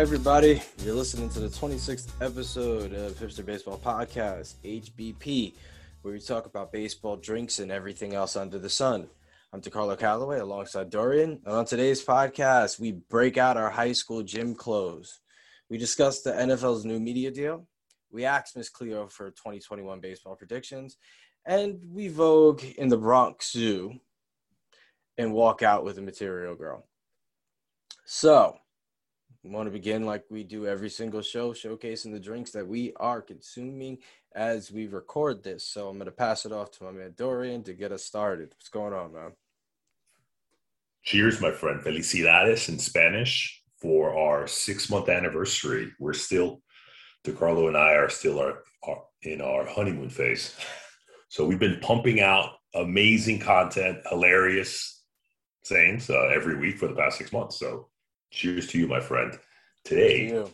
Everybody. You're listening to the 26th episode of Hipster Baseball Podcast, HBP, where we talk about baseball, drinks, and everything else under the sun. I'm DeCarlo Calloway alongside Dorian. And on today's podcast, we break out our high school gym clothes. We discuss the NFL's new media deal. We ask Miss Cleo for 2021 baseball predictions. And we vogue in the Bronx Zoo and walk out with a material girl. So, want to begin like we do every single show, showcasing the drinks that we are consuming as we record this. So I'm going to pass it off to my man Dorian to get us started. What's going on, man? Cheers, my friend. Felicidades in Spanish for our six month anniversary. We're still, DeCarlo and I are still our, our, in our honeymoon phase. So we've been pumping out amazing content, hilarious sayings uh, every week for the past six months. So cheers to you, my friend. Today,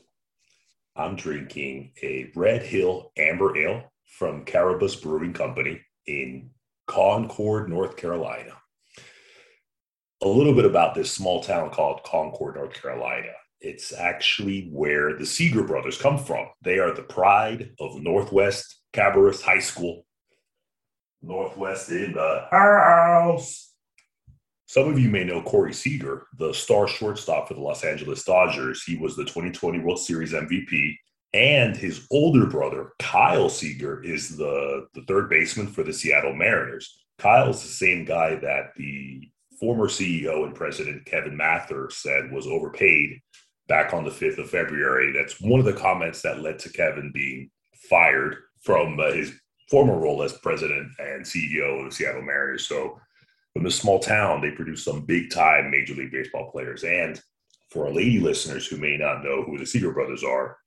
I'm drinking a Red Hill Amber Ale from Cabarrus Brewing Company in Concord, North Carolina. A little bit about this small town called Concord, North Carolina. It's actually where the Seager brothers come from. They are the pride of Northwest Cabarrus High School Northwest in the house. Some of you may know Corey Seager, the star shortstop for the Los Angeles Dodgers. He was the 2020 World Series MVP. And his older brother, Kyle Seager, is the, the third baseman for the Seattle Mariners. Kyle's the same guy that the former CEO and president, Kevin Mather, said was overpaid back on the 5th of February. That's one of the comments that led to Kevin being fired from uh, his former role as president and CEO of the Seattle Mariners. So, from this small town, they produce some big time Major League Baseball players. And for our lady listeners who may not know who the Seager brothers are,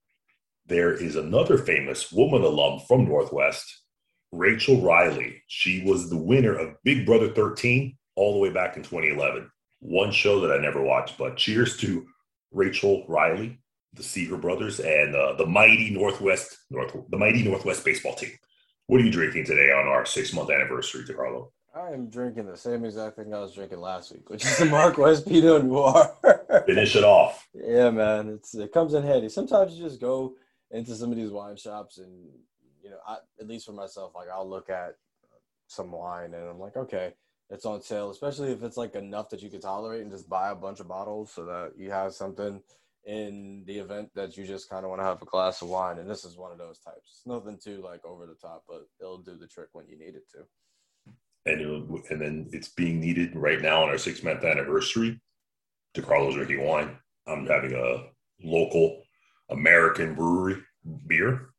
there is another famous woman alum from Northwest, Rachel Reilly. She was the winner of Big Brother 13 all the way back in 2011. One show that I never watched, but cheers to Rachel Reilly, the Seager brothers, and uh, the mighty Northwest North, the mighty Northwest baseball team. What are you drinking today on our six month anniversary, DeCarlo? I am drinking the same exact thing I was drinking last week, which is the Marquez Pinot Noir. Finish it off. Yeah, man, it's it comes in handy. Sometimes you just go into some of these wine shops, and you know, I, at least for myself, like I'll look at some wine, and I'm like, okay, it's on sale, especially if it's like enough that you can tolerate, and just buy a bunch of bottles so that you have something in the event that you just kind of want to have a glass of wine. And this is one of those types. It's nothing too like over the top, but it'll do the trick when you need it to. And it, and then it's being needed right now on our six month anniversary. DeCarlo's drinking wine. I'm having a local American brewery beer.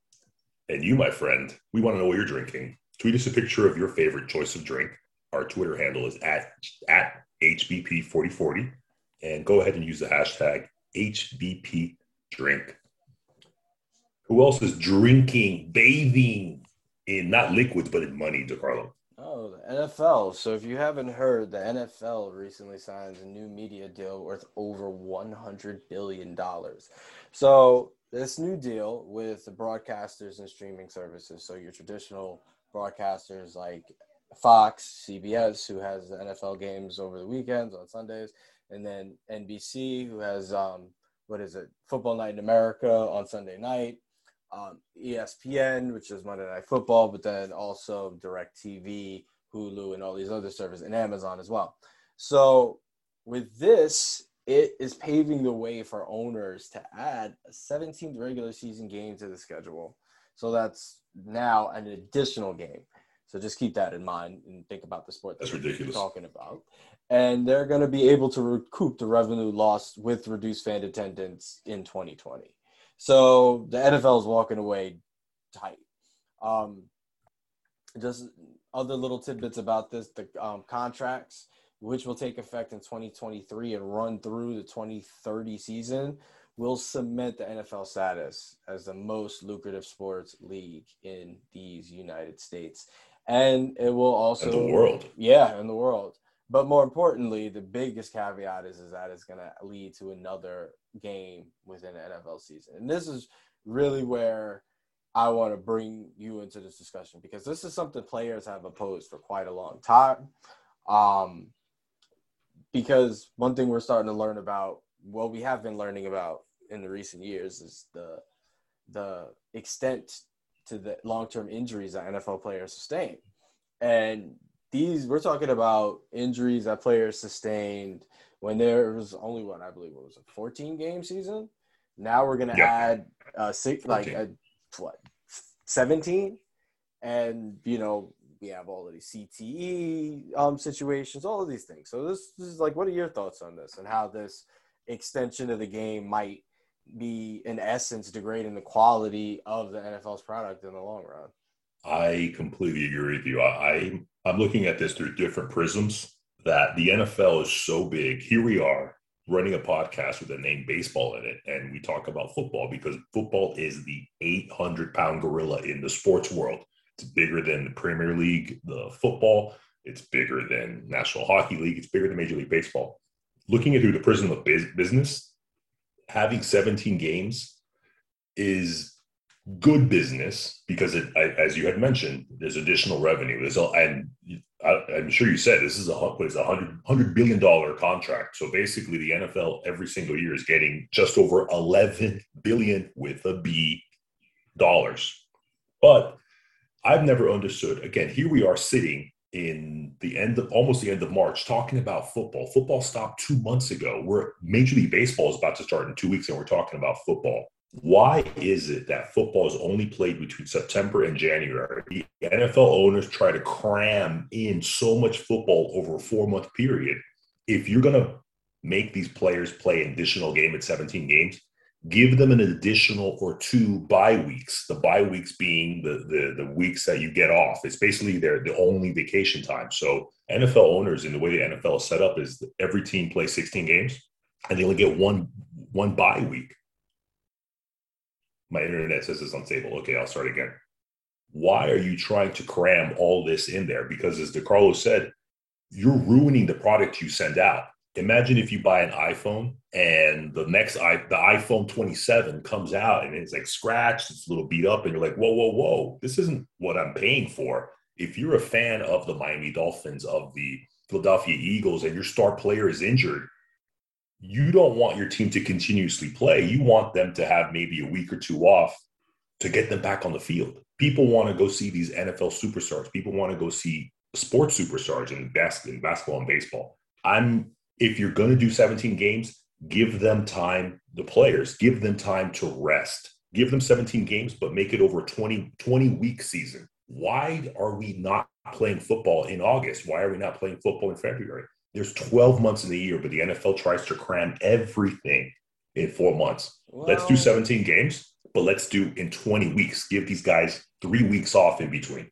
And you, my friend, we want to know what you're drinking. Tweet us a picture of your favorite choice of drink. Our Twitter handle is at at HBP4040. And go ahead and use the hashtag HBP drink. Who else is drinking, bathing in not liquids, but in money, DeCarlo? Oh, the NFL. So if you haven't heard, the NFL recently signed a new media deal worth over $100 billion. So this new deal with the broadcasters and streaming services, so your traditional broadcasters like Fox, CBS, who has the NFL games over the weekends on Sundays, and then NBC, who has um, what is it, Football Night in America on Sunday night, um, ESPN, which is Monday Night Football, but then also DirecTV, Hulu, and all these other services, and Amazon as well. So with this, it is paving the way for owners to add a 17th regular season game to the schedule. So that's now an additional game. So just keep that in mind and think about the sport that that's ridiculous. talking about and they're going to be able to recoup the revenue lost with reduced fan attendance in 2020. So the NFL is walking away tight. Um, just other little tidbits about this: the um, contracts, which will take effect in 2023 and run through the 2030 season, will cement the NFL status as the most lucrative sports league in these United States, and it will also in the world. Yeah, in the world. But more importantly, the biggest caveat is, is that it's going to lead to another game within the NFL season. And this is really where I want to bring you into this discussion because this is something players have opposed for quite a long time. Um, because one thing we're starting to learn about, what we have been learning about in the recent years is the the extent to the long term injuries that NFL players sustain. And these we're talking about injuries that players sustained when there was only one, I believe, what was a 14 game season. Now we're gonna add uh, six, like a, what 17, and you know we have all of these CTE um, situations, all of these things. So this, this is like, what are your thoughts on this and how this extension of the game might be in essence degrading the quality of the NFL's product in the long run? I completely agree with you. I I'm looking at this through different prisms. That the NFL is so big. Here we are running a podcast with the name baseball in it, and we talk about football because football is the 800 pound gorilla in the sports world. It's bigger than the Premier League, the football. It's bigger than National Hockey League. It's bigger than Major League Baseball. Looking at through the prism of business, having 17 games is good business because it, as you had mentioned, there's additional revenue. There's a, and I, am sure you said this is a what is a hundred hundred billion dollar contract. So basically, the NFL every single year is getting just over 11 billion with a B dollars. But I've never understood. Again, here we are sitting in the end of almost the end of March talking about football. Football stopped two months ago. We're Major League Baseball is about to start in two weeks, and we're talking about football. Why is it that football is only played between September and January? The NFL owners try to cram in so much football over a four month period. If you're going to make these players play an additional game at 17 games, give them an additional or two bye weeks. The bye weeks being the, the, the weeks that you get off. It's basically their the only vacation time. So NFL owners, in the way the NFL is set up, is every team plays 16 games and they only get one one bye week. My internet says it's unstable. Okay, I'll start again. Why are you trying to cram all this in there? Because as DeCarlo said, you're ruining the product you send out imagine if you buy an iPhone and the next i the iPhone 27 comes out and it's like scratched, it's a little beat up, and you're like, whoa, whoa, whoa, this isn't what I'm paying for. If you're a fan of the Miami Dolphins, of the Philadelphia Eagles, and your star player is injured, you don't want your team to continuously play. You want them to have maybe a week or two off to get them back on the field. People want to go see these NFL superstars. People want to go see sports superstars in, bas- in basketball and baseball. I'm if you're going to do 17 games, give them time, the players, give them time to rest. Give them 17 games, but make it over a 20, 20 week season. Why are we not playing football in August? Why are we not playing football in February? There's 12 months in the year, but the NFL tries to cram everything in four months. Well, let's do 17 games, but let's do in 20 weeks. Give these guys three weeks off in between.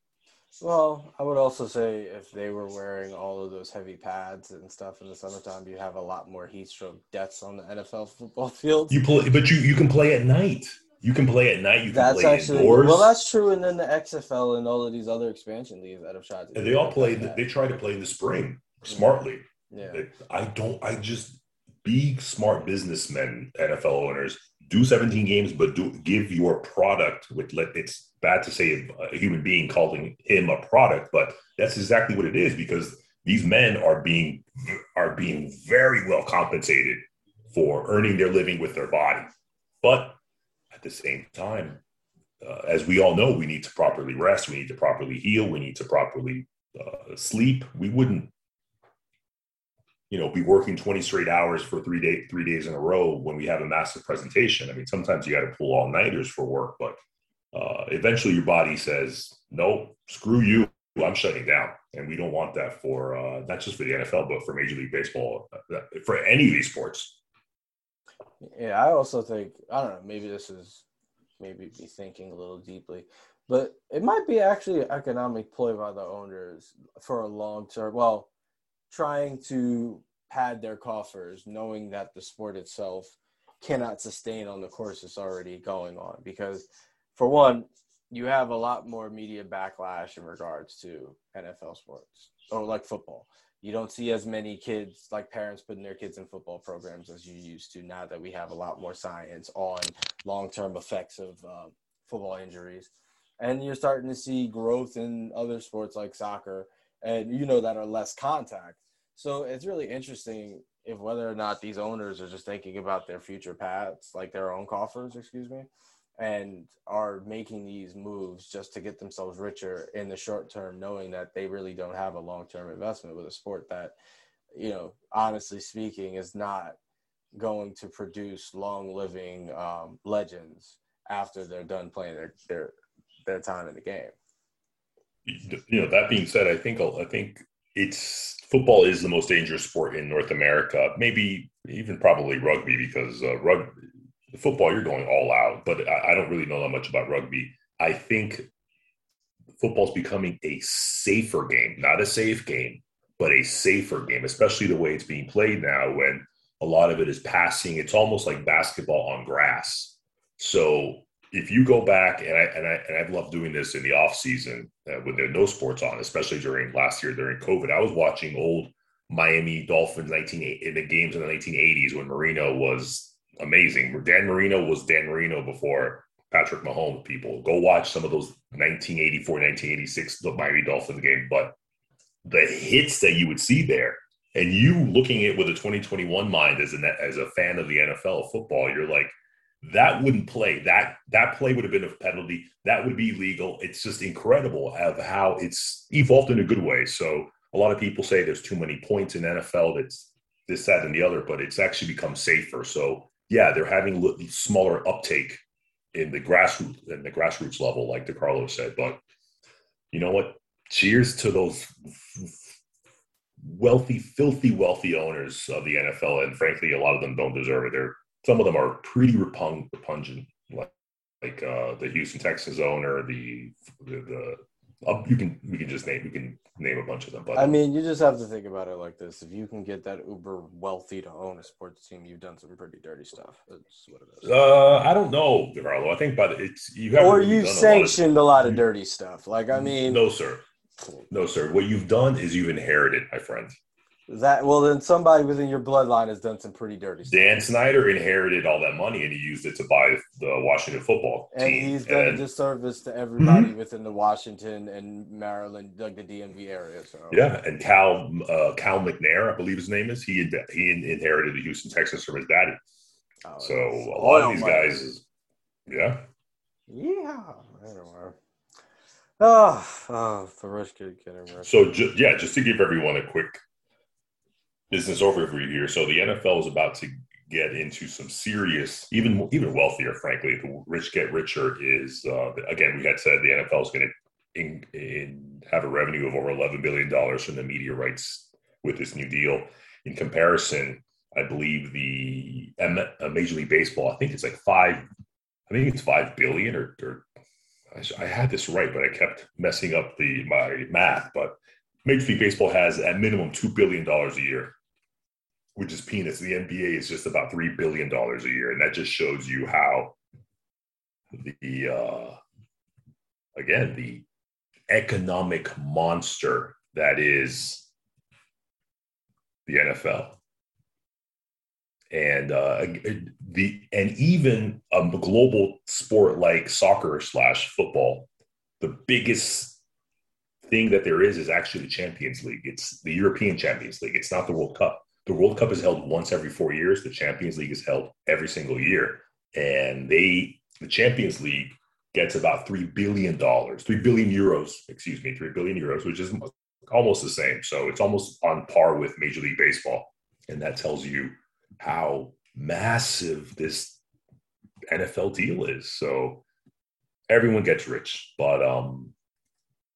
Well, I would also say if they were wearing all of those heavy pads and stuff in the summertime, you have a lot more heat stroke deaths on the NFL football field. You play, but you you can play at night. You can play at night. You can that's play actually, indoors. Well, that's true. And then the XFL and all of these other expansion leagues that have tried. And they all play. The, they try to play in the spring mm. smartly. Yeah. I don't. I just be smart businessmen, NFL owners. Do 17 games, but do give your product with let it's bad to say a human being calling him a product, but that's exactly what it is because these men are being are being very well compensated for earning their living with their body. But at the same time, uh, as we all know, we need to properly rest, we need to properly heal, we need to properly uh, sleep. We wouldn't, you know, be working 20 straight hours for three day three days in a row when we have a massive presentation. I mean, sometimes you got to pull all nighters for work, but uh, eventually your body says, no, screw you, I'm shutting down. And we don't want that for uh, not just for the NFL, but for Major League Baseball, uh, for any of these sports. Yeah, I also think, I don't know, maybe this is maybe be thinking a little deeply, but it might be actually an economic ploy by the owners for a long term. Well, trying to pad their coffers, knowing that the sport itself cannot sustain on the course it's already going on because for one, you have a lot more media backlash in regards to NFL sports or like football. You don't see as many kids, like parents, putting their kids in football programs as you used to now that we have a lot more science on long term effects of uh, football injuries. And you're starting to see growth in other sports like soccer and, you know, that are less contact. So it's really interesting if whether or not these owners are just thinking about their future paths, like their own coffers, excuse me, and are making these moves just to get themselves richer in the short term, knowing that they really don't have a long term investment with a sport that, you know, honestly speaking, is not going to produce long living um, legends after they're done playing their, their their time in the game. You know, that being said, I think I think it's football is the most dangerous sport in North America. Maybe even probably rugby because uh, rugby, football you're going all out. But I, I don't really know that much about rugby. I think football's becoming a safer game, not a safe game, but a safer game, especially the way it's being played now when a lot of it is passing. It's almost like basketball on grass. So if you go back and I and I and I've loved doing this in the off season uh, when there no sports on, especially during last year during COVID. I was watching old Miami Dolphins 19 in the games in the 1980s when Marino was amazing. Dan Marino was Dan Marino before Patrick Mahomes. People go watch some of those 1984, 1986 the Miami Dolphins game, but the hits that you would see there. And you looking at it with a 2021 mind as a as a fan of the NFL football, you're like, that wouldn't play. That that play would have been a penalty. That would be legal. It's just incredible of how it's evolved in a good way. So a lot of people say there's too many points in NFL. That's this, that, and the other, but it's actually become safer. So yeah, they're having smaller uptake in the grassroots in the grassroots level, like DeCarlo said. But you know what? Cheers to those wealthy, filthy, wealthy owners of the NFL, and frankly, a lot of them don't deserve it. They're some of them are pretty repung- repugnant, like like uh, the Houston Texans owner, the the, the uh, you can we can just name we can name a bunch of them. But I mean, you just have to think about it like this: if you can get that uber wealthy to own a sports team, you've done some pretty dirty stuff. That's what it is. Uh, I don't know, Carlo. I think the it's you have or you've sanctioned a lot, of, a lot of dirty stuff. Like I mean, no, sir, no, sir. What you've done is you've inherited, my friend. That well, then somebody within your bloodline has done some pretty dirty stuff. Dan Snyder inherited all that money and he used it to buy the Washington football team. And he's done and, a disservice to everybody mm-hmm. within the Washington and Maryland, like the DMV area. So yeah, and Cal uh, Cal McNair, I believe his name is. He he inherited the Houston Texans from his daddy. Oh, so a lot of these guys, is, yeah, yeah. Anyway. Oh, oh, the rich kid rich. So ju- yeah, just to give everyone a quick business overview here. So the NFL is about to get into some serious, even even wealthier, frankly. The rich get richer is uh, again. We had said the NFL is going to have a revenue of over eleven billion dollars from the media rights with this new deal. In comparison, I believe the uh, Major League Baseball. I think it's like five. I think it's five billion or, or I had this right, but I kept messing up the my math. But Major League Baseball has at minimum two billion dollars a year which is peanuts. The NBA is just about three billion dollars a year, and that just shows you how the uh, again the economic monster that is the NFL. And uh, the and even a global sport like soccer slash football, the biggest thing that there is is actually the Champions League. It's the European Champions League. It's not the World Cup the World Cup is held once every four years. The Champions League is held every single year, and they the Champions League gets about three billion dollars, three billion euros, excuse me, three billion euros, which is almost the same. So it's almost on par with Major League Baseball, and that tells you how massive this NFL deal is. So everyone gets rich, but um,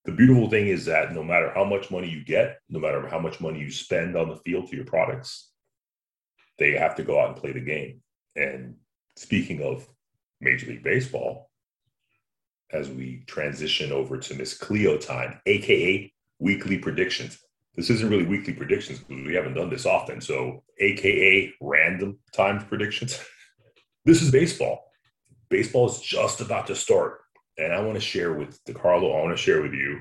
the beautiful thing is that no matter how much money you get, no matter how much money you spend on the field to your products, they have to go out and play the game. And speaking of Major League Baseball, as we transition over to Miss Cleo time, aka weekly predictions. This isn't really weekly predictions because we haven't done this often. So, aka random timed predictions. this is baseball. Baseball is just about to start and I want to share with DeCarlo, I want to share with you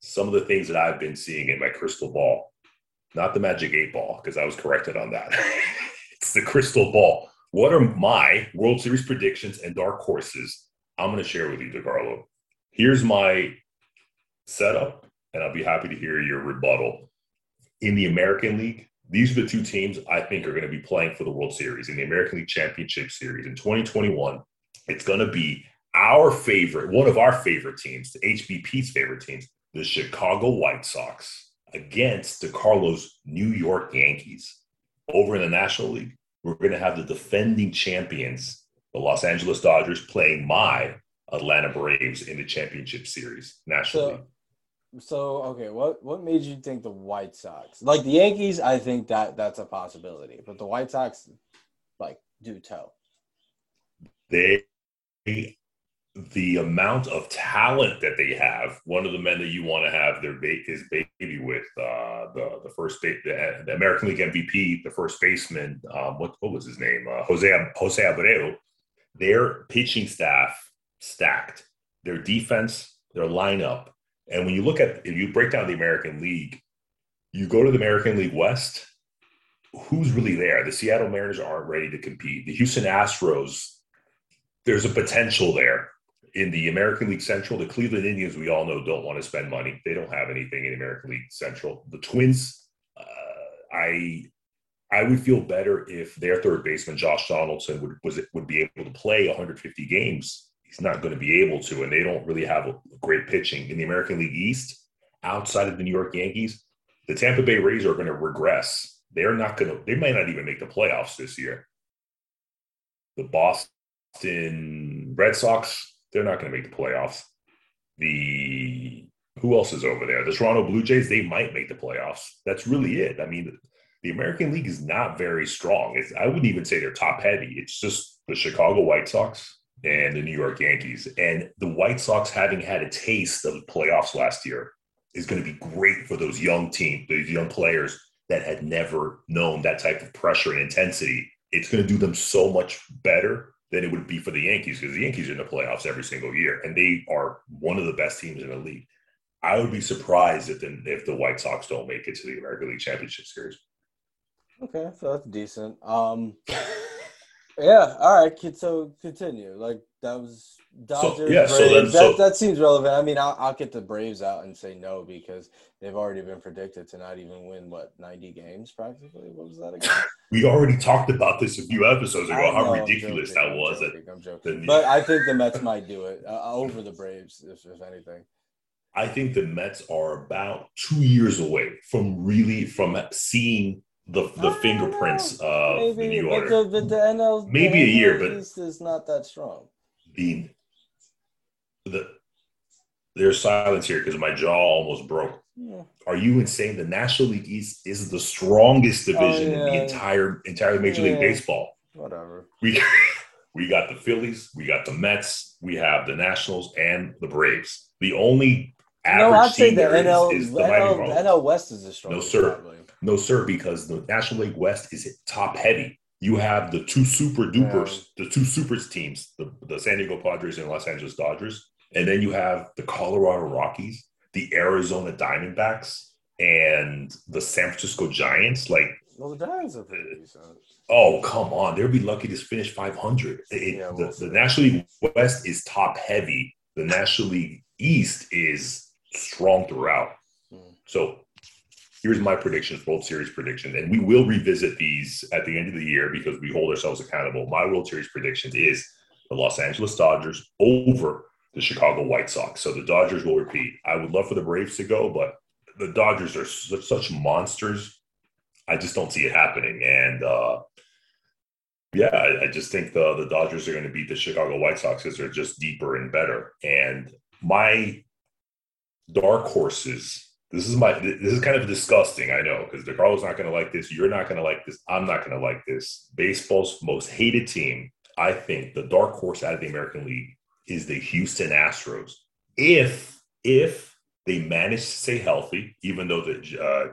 some of the things that I've been seeing in my crystal ball. Not the magic eight ball, because I was corrected on that. it's the crystal ball. What are my World Series predictions and dark horses? I'm going to share with you, DeCarlo. Here's my setup, and I'll be happy to hear your rebuttal. In the American League, these are the two teams I think are going to be playing for the World Series in the American League Championship Series in 2021. It's going to be our favorite, one of our favorite teams, the HBP's favorite teams, the Chicago White Sox against DeCarlo's New York Yankees. Over in the National League, we're going to have the defending champions, the Los Angeles Dodgers, playing my Atlanta Braves in the championship series nationally. So, so okay, what what made you think the White Sox? Like the Yankees, I think that that's a possibility, but the White Sox, like, do tell. They, the amount of talent that they have. One of the men that you want to have their ba- his baby with, uh, the the first ba- the, the, American League MVP, the first baseman. Um, what what was his name? Uh, Jose Jose Abreu. Their pitching staff stacked. Their defense, their lineup and when you look at, if you break down the American League, you go to the American League West, who's really there? The Seattle Mariners aren't ready to compete. The Houston Astros, there's a potential there. In the American League Central, the Cleveland Indians, we all know, don't want to spend money. They don't have anything in American League Central. The Twins, uh, I I would feel better if their third baseman Josh Donaldson would was would be able to play 150 games he's not going to be able to, and they don't really have a great pitching in the American League East. Outside of the New York Yankees, the Tampa Bay Rays are going to regress. They're not going to. They might not even make the playoffs this year. The Boston Red Sox, they're not going to make the playoffs. The who else is over there? The Toronto Blue Jays, they might make the playoffs. That's really it. I mean, the American League is not very strong. It's, I wouldn't even say they're top heavy. It's just the Chicago White Sox, and the New York Yankees. And the White Sox, having had a taste of the playoffs last year, is going to be great for those young teams, those young players that had never known that type of pressure and intensity. It's going to do them so much better than it would be for the Yankees because the Yankees are in the playoffs every single year and they are one of the best teams in the league. I would be surprised if the, if the White Sox don't make it to the American League Championship Series. Okay, so that's decent. Um, Yeah. All right. So continue. Like that was Dodgers. So, yeah. Braves. So then, that, so, that seems relevant. I mean, I'll, I'll get the Braves out and say no because they've already been predicted to not even win what ninety games practically. What was that again? we already talked about this a few episodes ago. How ridiculous that was. I'm joking, I'm joking. But I think the Mets might do it uh, over the Braves, if, if anything. I think the Mets are about two years away from really from seeing the the ah, fingerprints of maybe, the new order. The, the, the NL, maybe the a year, but is not that strong. The the there's silence here because my jaw almost broke. Yeah. Are you insane? The National League East is the strongest oh, division oh, yeah. in the entire entire Major yeah. League Baseball. Whatever. We we got the Phillies, we got the Mets, we have the Nationals and the Braves. The only average no, I'd say the NL, is, is the NL, NL West is the strongest. No, sir. Probably. No, sir, because the National League West is top heavy. You have the two super dupers, yeah. the two supers teams, the, the San Diego Padres and Los Angeles Dodgers. And then you have the Colorado Rockies, the Arizona Diamondbacks, and the San Francisco Giants. Like, well, the Giants are pretty decent. Oh, come on. They'll be lucky to finish 500. It, yeah, we'll the, the National League West is top heavy. The National League East is strong throughout. Hmm. So here's my predictions, World Series predictions, and we will revisit these at the end of the year because we hold ourselves accountable. My World Series predictions is the Los Angeles Dodgers over the Chicago White Sox. So the Dodgers will repeat. I would love for the Braves to go, but the Dodgers are such, such monsters. I just don't see it happening. And uh, yeah, I, I just think the the Dodgers are going to beat the Chicago White Sox because they're just deeper and better. And my dark horses this is my this is kind of disgusting i know because the DeCarlo's not going to like this you're not going to like this i'm not going to like this. Baseball's most hated team i think the dark horse out of the american league is the houston astros. If if they manage to stay healthy even though the uh,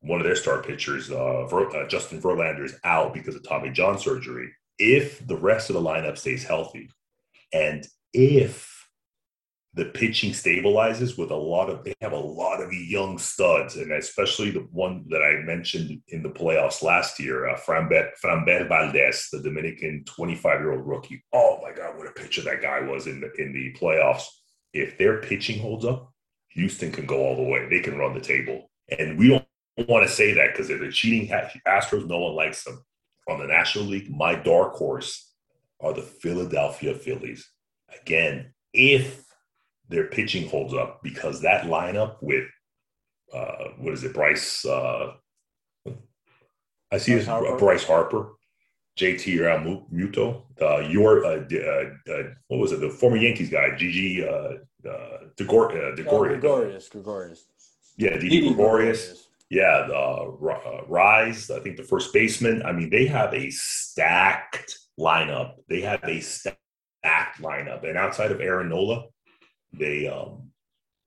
one of their star pitchers uh, Ver, uh, justin verlander is out because of tommy john surgery if the rest of the lineup stays healthy and if the pitching stabilizes with a lot of they have a lot of young studs and especially the one that i mentioned in the playoffs last year uh, framber, framber valdez the dominican 25 year old rookie oh my god what a pitcher that guy was in the in the playoffs if their pitching holds up houston can go all the way they can run the table and we don't want to say that because they're the cheating Astros. No one likes them. On the National League, my dark horse are the Philadelphia Phillies. Again, if their pitching holds up, because that lineup with uh, what is it, Bryce? Uh, I see Bryce Harper. Bryce Harper, JT Realmuto, uh, your uh, uh, uh, what was it? The former Yankees guy, Gigi uh, uh, Degor- uh, Degorius. Oh, Gregorius. Gregorius. Yeah, Didi. Gregorius. Yeah, the, uh, Rise. I think the first baseman. I mean, they have a stacked lineup. They have a stacked lineup, and outside of Aaron Nola, they um,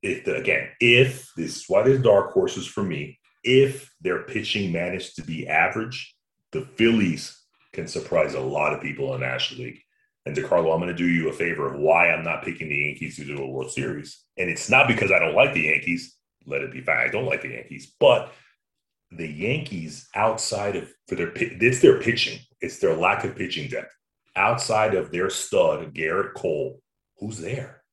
if the, again, if this is why there's dark horses for me. If their pitching managed to be average, the Phillies can surprise a lot of people in National League. And DeCarlo, I'm going to do you a favor of why I'm not picking the Yankees to do a World Series. And it's not because I don't like the Yankees. Let it be fine. I don't like the Yankees, but the Yankees outside of for their it's their pitching. It's their lack of pitching depth. Outside of their stud Gerrit Cole, who's there?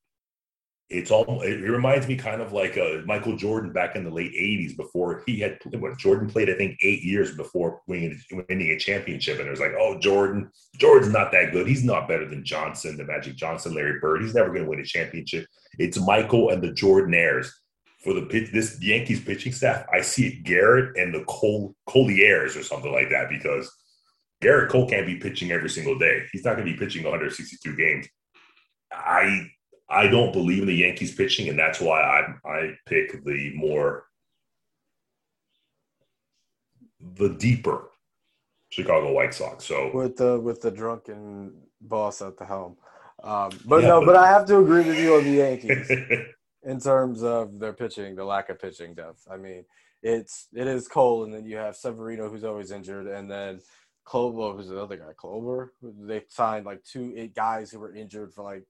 It's all it reminds me kind of like uh, Michael Jordan back in the late 80s before he had what Jordan played I think 8 years before winning, winning a championship. And it was like oh Jordan Jordan's not that good. He's not better than Johnson the Magic Johnson Larry Bird. He's never going to win a championship. It's Michael and the Jordan for the pitch this Yankees pitching staff I see it Gerrit and the Cole Colliers or something like that because Gerrit Cole can't be pitching every single day. He's not going to be pitching 162 games. I I don't believe in the Yankees pitching, and that's why I I pick the more the deeper Chicago White Sox. So with the with the drunken boss at the helm. Um, but yeah, no, but, but, I have to agree with you on the Yankees in terms of their pitching, the lack of pitching depth. I mean, it's it is Cole, and then you have Severino, who's always injured, and then Kluber, who's another guy, Kluber. They signed like two eight guys who were injured for like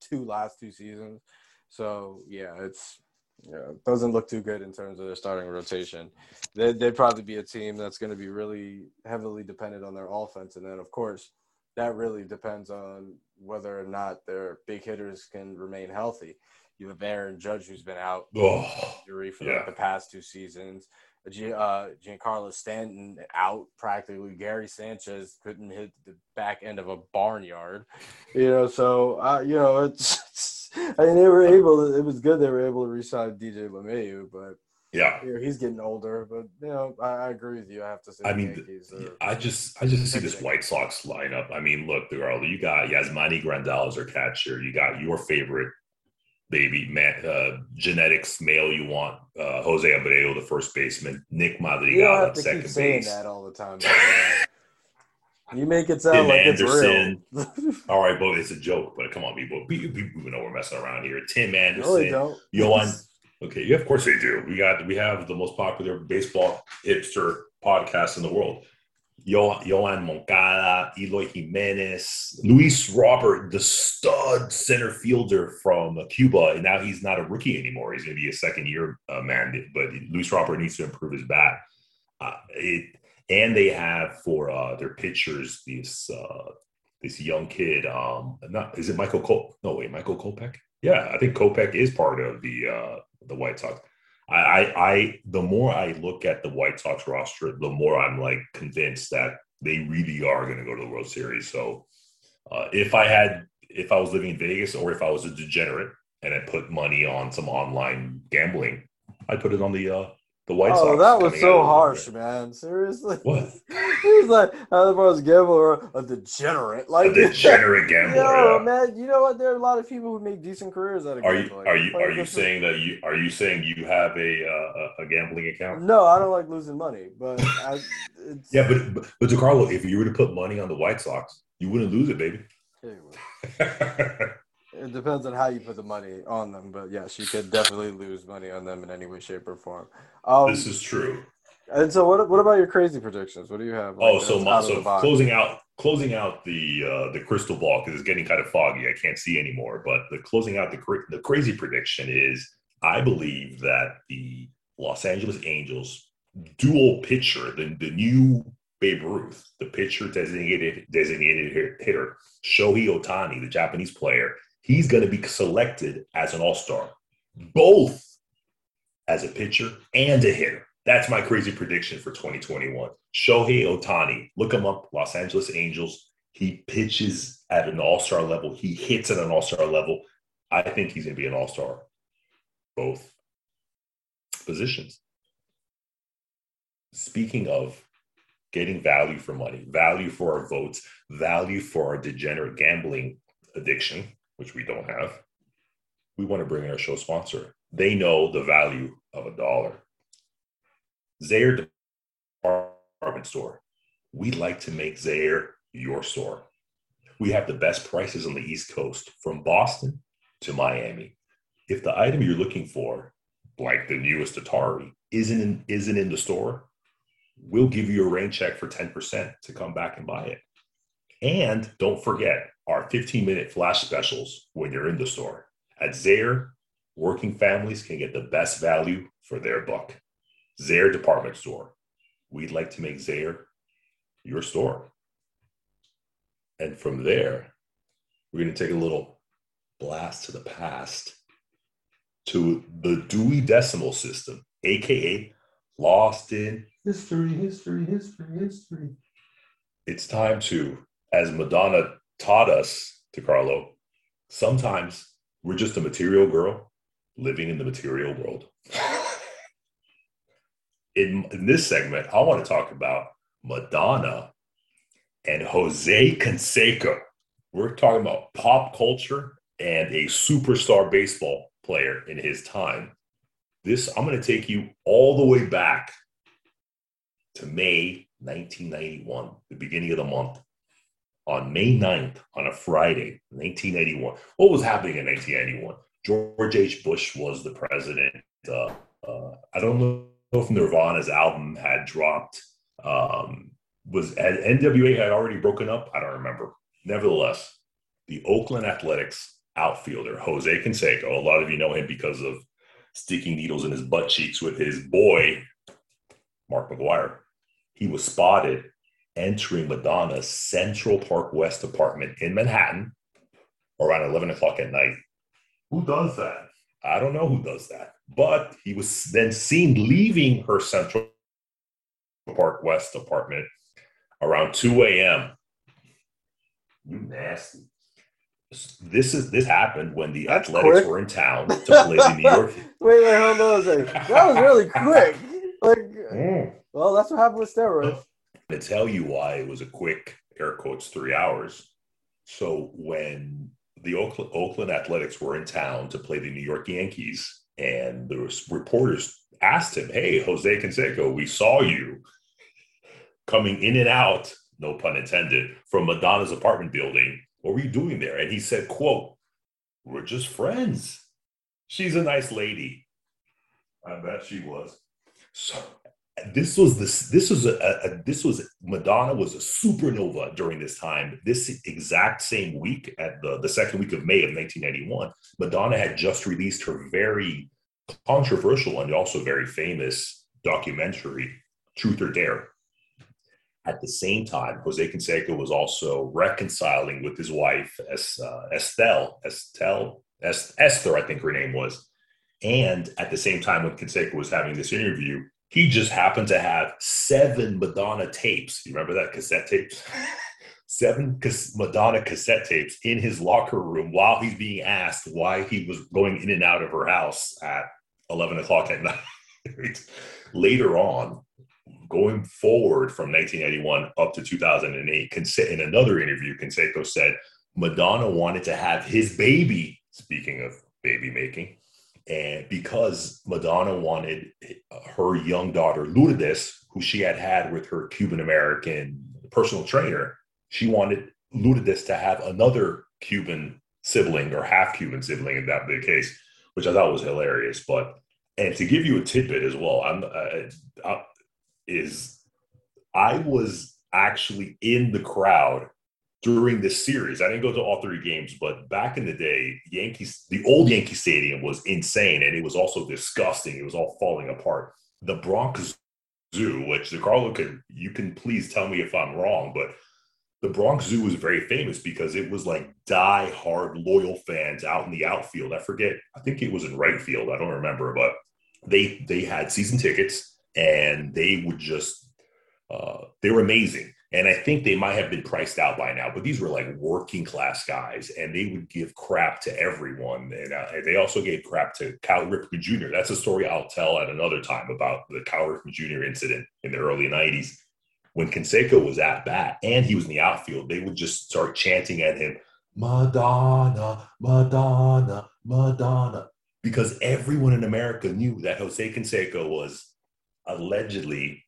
two last two seasons. So yeah, it's yeah, it doesn't look too good in terms of their starting rotation. They, would probably be a team that's going to be really heavily dependent on their offense, and then of course that really depends on whether or not their big hitters can remain healthy. You have Aaron Judge, who's been out oh, injury for yeah. like the past two seasons uh, Giancarlo Stanton out practically. Gary Sanchez couldn't hit the back end of a barnyard, you know. So uh, you know, it's, it's, I mean they were able. To, it was good they were able to resign DJ LeMahieu, but yeah, you know, he's getting older. But you know, I, I, agree with you. I have to say, I mean, I just I just see this White Sox lineup. I mean, look, the girl, you got Yasmani Grandal as their catcher. You got your favorite baby man, uh, genetics male you want. Uh, Jose Abreu, the first baseman. Nick Madrigal at second keep saying that all the time. you make it sound Tim like Anderson. it's real. all right, but it's a joke. But come on, people. We, we, we know we're messing around here. Tim Anderson. No, Yoan. Okay, yeah, of course they do. We got we have the most popular baseball hipster podcast in the world. Yoan Moncada, Eloy Jimenez, Luis Robert, the stud center fielder from Cuba, and now he's not a rookie anymore. He's going to be a second year uh, man, but Luis Robert needs to improve his bat. Uh, it, and they have for uh, their pitchers this uh, this young kid. Um, not is it Michael Cole? No wait, Michael Kopech. Yeah, I think Kopech is part of the uh, the White Sox. I, I, the more I look at the White Sox roster, the more I'm like convinced that they really are going to go to the World Series. So, uh, if I had, if I was living in Vegas, or if I was a degenerate and I put money on some online gambling, I put it on the uh, the White oh, Sox. that was so harsh, man. Seriously. What? He's like, I was a gambler, a degenerate, like a degenerate gambler. Yo, yeah. man, you know what? There are a lot of people who make decent careers out of are gambling. You, are you are you saying that you are you saying you have a uh, a gambling account? No, I don't like losing money, but I, yeah, but but, but DeCarlo, if you were to put money on the White Sox, you wouldn't lose it, baby. it depends on how you put the money on them, but yes, you could definitely lose money on them in any way, shape, or form. Um, this is true. And so, what what about your crazy predictions? What do you have? Like, oh, so my, so closing out closing out the uh, the crystal ball because it's getting kind of foggy. I can't see anymore. But the closing out the the crazy prediction is I believe that the Los Angeles Angels dual pitcher, the the new Babe Ruth, the pitcher designated designated hitter, Shohei Ohtani, the Japanese player, he's going to be selected as an all star, both as a pitcher and a hitter. That's my crazy prediction for 2021. Shohei Ohtani, look him up, Los Angeles Angels. He pitches at an all star level, he hits at an all star level. I think he's going to be an all star, both positions. Speaking of getting value for money, value for our votes, value for our degenerate gambling addiction, which we don't have, we want to bring in our show sponsor. They know the value of a dollar. Zayre Department Store. We'd like to make Zayre your store. We have the best prices on the East Coast from Boston to Miami. If the item you're looking for, like the newest Atari, isn't in, isn't in the store, we'll give you a rain check for 10% to come back and buy it. And don't forget our 15 minute flash specials when you're in the store. At Zayre, working families can get the best value for their buck. Zayre Department Store. We'd like to make Zayre your store. And from there, we're going to take a little blast to the past to the Dewey Decimal System, aka Lost in History, History, History, History. It's time to, as Madonna taught us DeCarlo, sometimes we're just a material girl living in the material world. in, in this segment, I want to talk about Madonna and Jose Canseco. We're talking about pop culture and a superstar baseball player in his time. This, I'm going to take you all the way back to May 1991, the beginning of the month. On May 9th, on a Friday, 1981. What was happening in 1981? George H. Bush was the president. Uh, uh, I don't know if Nirvana's album had dropped. Um, was had NWA had already broken up? I don't remember. Nevertheless, the Oakland Athletics outfielder Jose Canseco, a lot of you know him because of sticking needles in his butt cheeks with his boy Mark McGwire. He was spotted entering Madonna's Central Park West apartment in Manhattan around 11 o'clock at night. Who does that? I don't know who does that. But he was then seen leaving her Central Park West apartment around 2 a.m. You nasty. This is this happened when the That's Athletics quick. were in town to play the New York. wait, wait, hold on a second. That was really quick. Like, mm. well, that's what happened with steroids. To tell you why it was a quick air quotes three hours. So when the Oakland, Oakland Athletics were in town to play the New York Yankees, and the reporters asked him, "Hey, Jose Canseco, we saw you coming in and out, no pun intended, from Madonna's apartment building. What were you doing there?" And he said, "Quote: We're just friends. She's a nice lady. I bet she was." So this was this this was a, a, this was Madonna was a supernova during this time. This exact same week at the the second week of May of 1991, Madonna had just released her very controversial and also very famous documentary Truth or Dare. At the same time, Jose Canseco was also reconciling with his wife uh, Estelle, Estelle, Esther, I think her name was. And at the same time, when Canseco was having this interview, he just happened to have seven Madonna tapes. You remember that cassette tapes? seven Madonna cassette tapes in his locker room while he's being asked why he was going in and out of her house at 11 o'clock at night. Later on, going forward from 1981 up to 2008, in another interview, Canseco said Madonna wanted to have his baby, speaking of baby making, and because Madonna wanted her young daughter Lourdes, who she had had with her Cuban American personal trainer, she wanted Lourdes to have another Cuban sibling or half Cuban sibling in that big case, which I thought was hilarious. But and to give you a tidbit as well, I'm uh, uh, is I was actually in the crowd during this series. I didn't go to all three games, but back in the day, Yankees, the old Yankee Stadium was insane and it was also disgusting. It was all falling apart. The Bronx Zoo, which DeCarlo can you can please tell me if I'm wrong, but the Bronx Zoo was very famous because it was like die hard loyal fans out in the outfield. I forget, I think it was in right field. I don't remember, but they they had season tickets and they would just uh, they were amazing. And I think they might have been priced out by now, but these were like working class guys, and they would give crap to everyone. And, uh, they also gave crap to Cal Ripken Jr. That's a story I'll tell at another time about the Cal Ripken Jr. incident in the early 90s. When Canseco was at bat and he was in the outfield, they would just start chanting at him, Madonna, Madonna, Madonna, because everyone in America knew that Jose Canseco was allegedly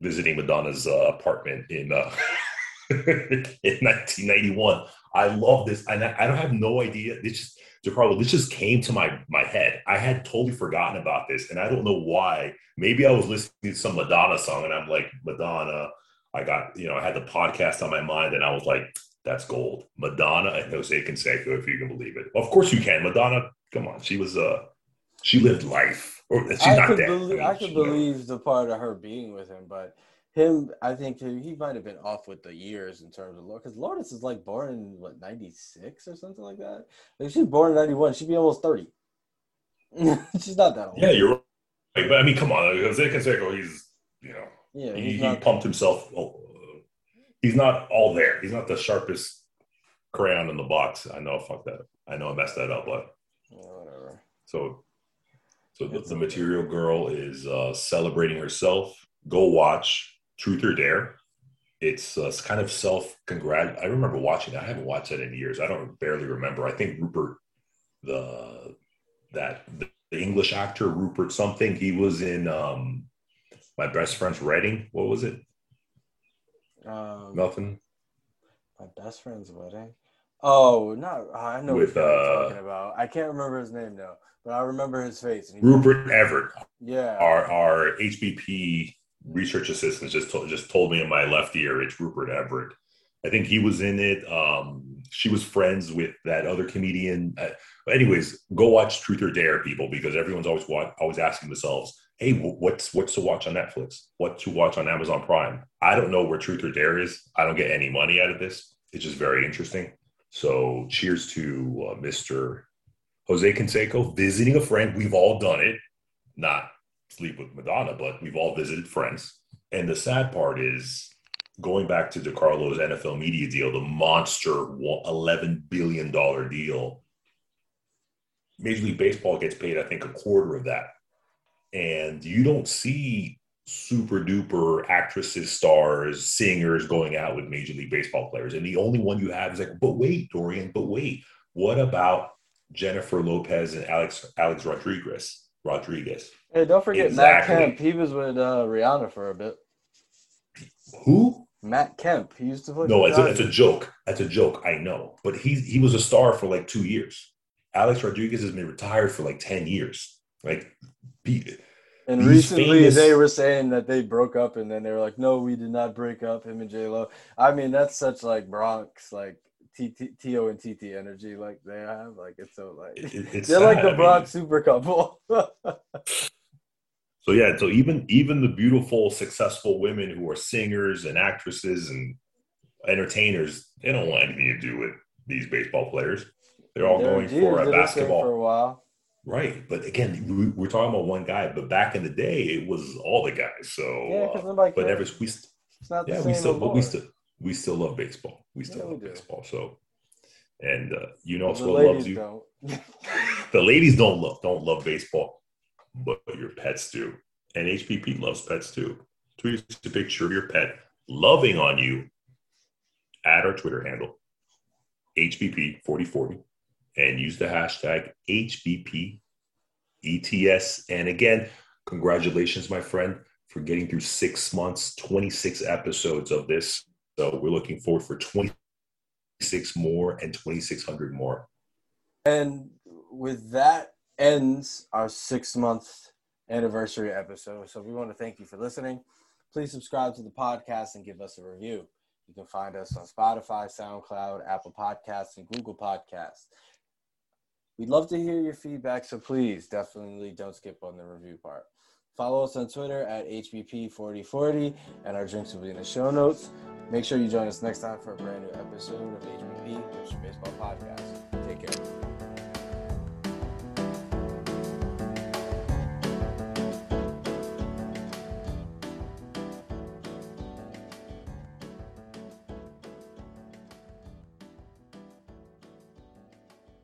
visiting Madonna's uh, apartment in uh, in 1991. I love this, and I, I don't have no idea. This just DeCarlo, this just came to my my head. I had totally forgotten about this, and I don't know why. Maybe I was listening to some Madonna song, and I'm like, Madonna. I got, you know, I had the podcast on my mind, and I was like, that's gold. Madonna and Jose Canseco, if you can believe it. Of course you can. Madonna, come on, she was uh she lived life. Or she's I not could dead. believe, I I, could believe the part of her being with him, but him, I think he might have been off with the years in terms of Lourdes, because Lourdes is like born in what ninety six or something like that. If she's born in ninety one, she'd be almost thirty. she's not that old. Yeah, you're right. But I mean, come on, Jose Canseco, he's you know yeah. he, He's he not, pumped himself. oh, He's not all there. He's not the sharpest crayon in the box. I know. Fuck that. I know I messed that up, but yeah, whatever. so so the, the material girl is uh, celebrating herself. Go watch Truth or Dare. It's, uh, it's kind of self congrat. I remember watching. it. I haven't watched it in years. I don't barely remember. I think Rupert, the that the English actor Rupert something. He was in um, my best friend's wedding. What was it? Um, Nothing. my best friend's wedding. Oh, not I know With, what you're uh, talking about. I can't remember his name though, but I remember his face. Rupert Everett, Yeah. our our HBP research assistant, just told, just told me in my left ear it's Rupert Everett. I think he was in it. Um, she was friends with that other comedian. Uh, anyways, go watch Truth or Dare, people, because everyone's always wa- always asking themselves, "Hey, wh- what's what's to watch on Netflix? What to watch on Amazon Prime?" I don't know where Truth or Dare is. I don't get any money out of this. It's just very interesting. So, cheers to uh, Mr. Jose Canseco visiting a friend. We've all done it. Not sleep with Madonna, but we've all visited friends. And the sad part is going back to DeCarlo's NFL media deal, the monster $11 billion deal. Major League Baseball gets paid, I think, a quarter of that. And you don't see super duper actresses, stars, singers going out with Major League Baseball players. And the only one you have is like, but wait, Dorian, but wait, what about Jennifer Lopez and Alex Alex Rodriguez? Rodriguez. Hey, don't forget Exactly. Matt Kemp. He was with uh, Rihanna for a bit. Who? Matt Kemp. He used to play. No, it's a, it's a joke. That's a joke. I know, but he he was a star for like two years. Alex Rodriguez has been retired for like ten years. Like, he, And recently famous. they were saying that they broke up, and then they were like, "No, we did not break up." Him and J Lo. I mean, that's such like Bronx, like T T T O and T T energy, like they have. Like it's so like it- it- it's they're like sad. the I mean, Bronx super couple. So yeah, so even even the beautiful, successful women who are singers and actresses and entertainers, they don't want anything to do with these baseball players. They're all Derek going for a did his thing basketball. for a while. Right, but again, we, we're talking about one guy. But back in the day, it was all the guys. So, Yeah, uh, but cares. never we st- It's not the yeah we still but we still we still love baseball. We still Yeah, love do. baseball. So, and uh, you know the what loves ladies you. don't. The ladies don't love don't love baseball, but your pets do. And HBP loves pets too. Tweet a picture of your pet loving on you at our Twitter handle, HBP4040, and use the hashtag HBP ETS. And again, congratulations, my friend, for getting through six months, 26 episodes of this. So we're looking forward for 26 more and 2,600 more. And with that ends our six month anniversary episode. So we want to thank you for listening. Please subscribe to the podcast and give us a review. You can find us on Spotify, SoundCloud, Apple Podcasts, and Google Podcasts. We'd love to hear your feedback, so please definitely don't skip on the review part. Follow us on Twitter at HBP4040, and our drinks will be in the show notes. Make sure you join us next time for a brand new episode of HBP, Hipster Baseball Podcast. Take care.